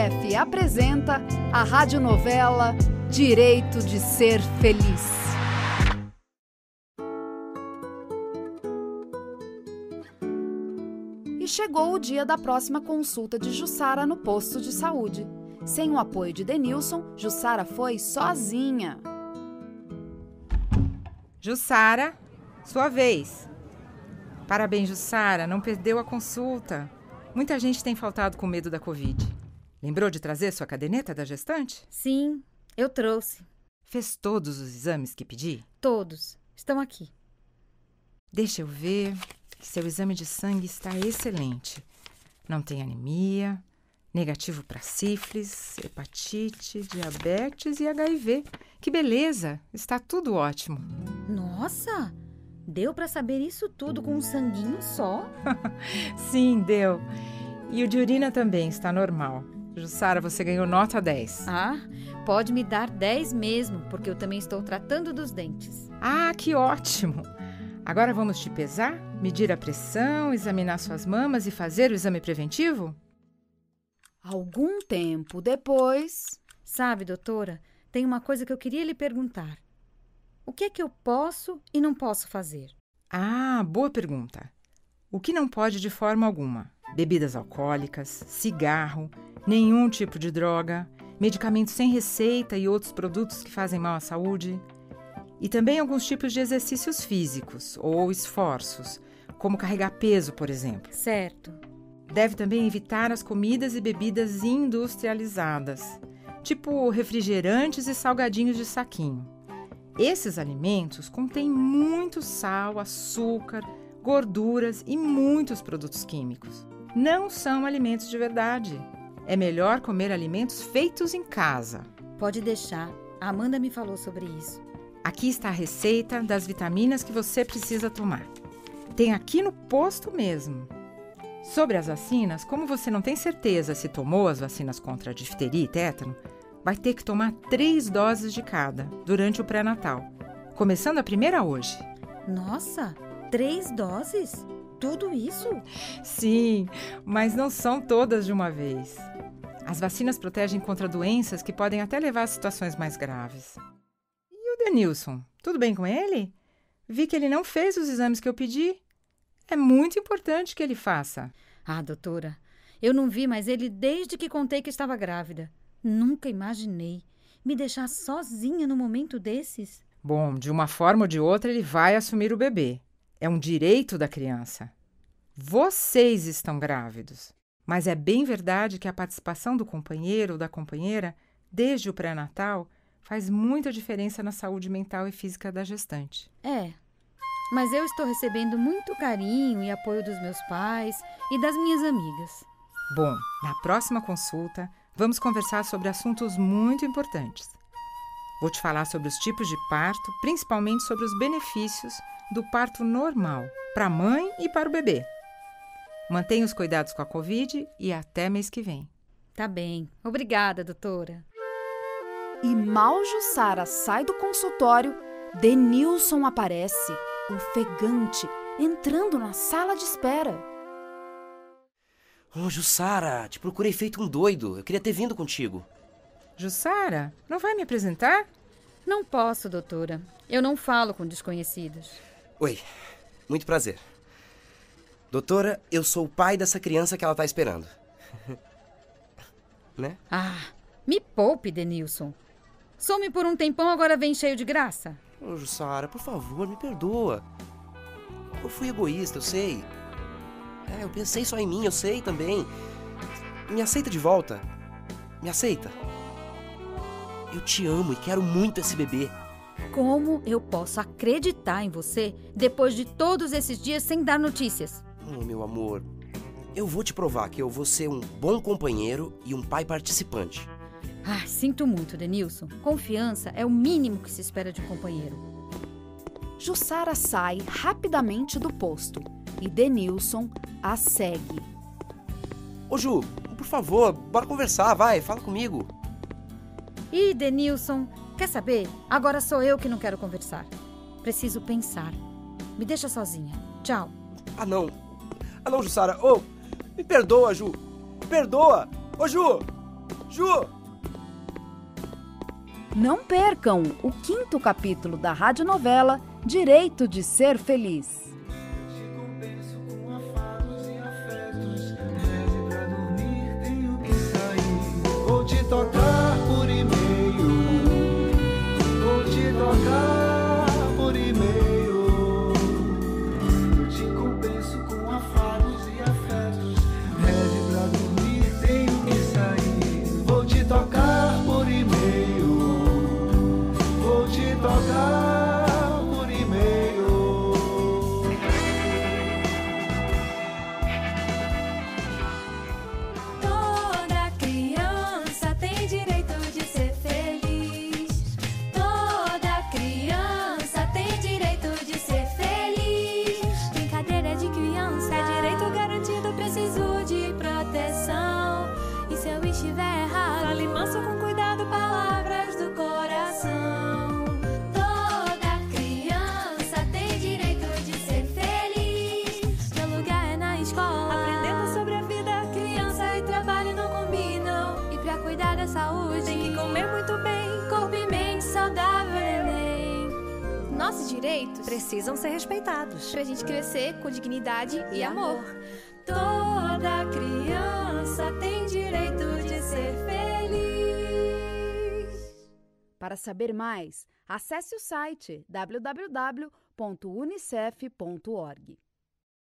Unicef apresenta a radionovela Direito de Ser Feliz. E chegou o dia da próxima consulta de Jussara no posto de saúde. Sem o apoio de Denilson, Jussara foi sozinha. Jussara, sua vez. Parabéns, Jussara, não perdeu a consulta. Muita gente tem faltado com medo da Covid. Lembrou de trazer sua caderneta da gestante? Sim, eu trouxe. Fez todos os exames que pedi? Todos. Estão aqui. Deixa eu ver. Seu exame de sangue está excelente. Não tem anemia, negativo para sífilis, hepatite, diabetes e HIV. Que beleza! Está tudo ótimo. Nossa! Deu para saber isso tudo com um sanguinho só? Sim, deu. E o de urina também está normal. Jussara, você ganhou nota 10. Ah, pode me dar 10 mesmo, porque eu também estou tratando dos dentes. Ah, que ótimo! Agora vamos te pesar, medir a pressão, examinar suas mamas e fazer o exame preventivo? Algum tempo depois. Sabe, doutora, tem uma coisa que eu queria lhe perguntar. O que é que eu posso e não posso fazer? Ah, boa pergunta. O que não pode de forma alguma? Bebidas alcoólicas, cigarro, nenhum tipo de droga, medicamentos sem receita e outros produtos que fazem mal à saúde. E também alguns tipos de exercícios físicos ou esforços, como carregar peso, por exemplo. Certo. Deve também evitar as comidas e bebidas industrializadas, tipo refrigerantes e salgadinhos de saquinho. Esses alimentos contêm muito sal, açúcar, gorduras e muitos produtos químicos. Não são alimentos de verdade. É melhor comer alimentos feitos em casa. Pode deixar. A Amanda me falou sobre isso. Aqui está a receita das vitaminas que você precisa tomar. Tem aqui no posto mesmo. Sobre as vacinas, como você não tem certeza se tomou as vacinas contra a difteria e tétano, vai ter que tomar três doses de cada durante o pré-natal, começando a primeira hoje. Nossa, três doses? Tudo isso? Sim, mas não são todas de uma vez. As vacinas protegem contra doenças que podem até levar a situações mais graves. E o Denilson? Tudo bem com ele? Vi que ele não fez os exames que eu pedi. É muito importante que ele faça. Ah, doutora, eu não vi mais ele desde que contei que estava grávida. Nunca imaginei me deixar sozinha no momento desses. Bom, de uma forma ou de outra, ele vai assumir o bebê. É um direito da criança. Vocês estão grávidos. Mas é bem verdade que a participação do companheiro ou da companheira, desde o pré-natal, faz muita diferença na saúde mental e física da gestante. É. Mas eu estou recebendo muito carinho e apoio dos meus pais e das minhas amigas. Bom, na próxima consulta, vamos conversar sobre assuntos muito importantes. Vou te falar sobre os tipos de parto, principalmente sobre os benefícios do parto normal para a mãe e para o bebê. Mantenha os cuidados com a Covid e até mês que vem. Tá bem. Obrigada, doutora. E mal Jussara sai do consultório, Denilson aparece, ofegante, entrando na sala de espera. Ô, oh, Jussara, te procurei feito um doido. Eu queria ter vindo contigo. Jussara, não vai me apresentar? Não posso, doutora. Eu não falo com desconhecidos. Oi, muito prazer. Doutora, eu sou o pai dessa criança que ela tá esperando. né? Ah, me poupe, Denilson. Some por um tempão, agora vem cheio de graça. Ô, Jussara, por favor, me perdoa. Eu fui egoísta, eu sei. É, eu pensei só em mim, eu sei também. Me aceita de volta. Me aceita. Eu te amo e quero muito esse bebê. Como eu posso acreditar em você depois de todos esses dias sem dar notícias? Oh, meu amor, eu vou te provar que eu vou ser um bom companheiro e um pai participante. Ah, sinto muito, Denilson. Confiança é o mínimo que se espera de um companheiro. Jussara sai rapidamente do posto e Denilson a segue. Ô Ju, por favor, bora conversar, vai, fala comigo. Ih, Denilson, Quer saber? Agora sou eu que não quero conversar. Preciso pensar. Me deixa sozinha. Tchau. Ah, não. Ah, não, Jussara. Oh, me perdoa, Ju. Me perdoa. Ô, oh, Ju. Ju. Não percam o quinto capítulo da radionovela Direito de Ser Feliz. saúde. Tem que comer muito bem, corpo e mente saudável, neném. Nossos direitos precisam ser respeitados. Pra gente crescer com dignidade e, e amor. amor. Toda criança tem direito de ser feliz. Para saber mais, acesse o site www.unicef.org.